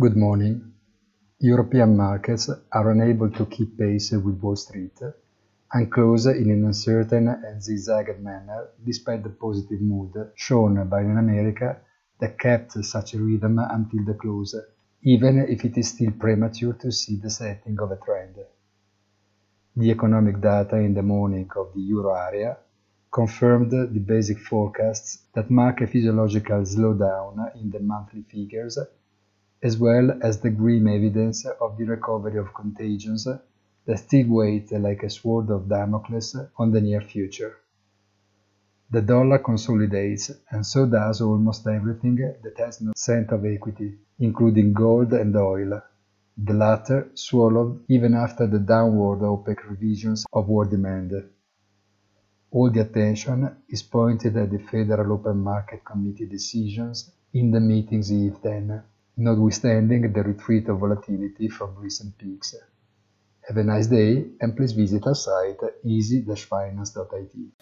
Good morning. European markets are unable to keep pace with Wall Street and close in an uncertain and zigzagged manner despite the positive mood shown by an America that kept such a rhythm until the close, even if it is still premature to see the setting of a trend. The economic data in the morning of the euro area confirmed the basic forecasts that mark a physiological slowdown in the monthly figures, as well as the grim evidence of the recovery of contagions that still wait like a sword of Damocles on the near future. The dollar consolidates, and so does almost everything that has no scent of equity, including gold and oil, the latter swallowed even after the downward OPEC revisions of world demand. All the attention is pointed at the Federal Open Market Committee decisions in the meeting's eve then, notwithstanding the retreat of volatility from recent peaks. Have a nice day and please visit our site easy-finance.it.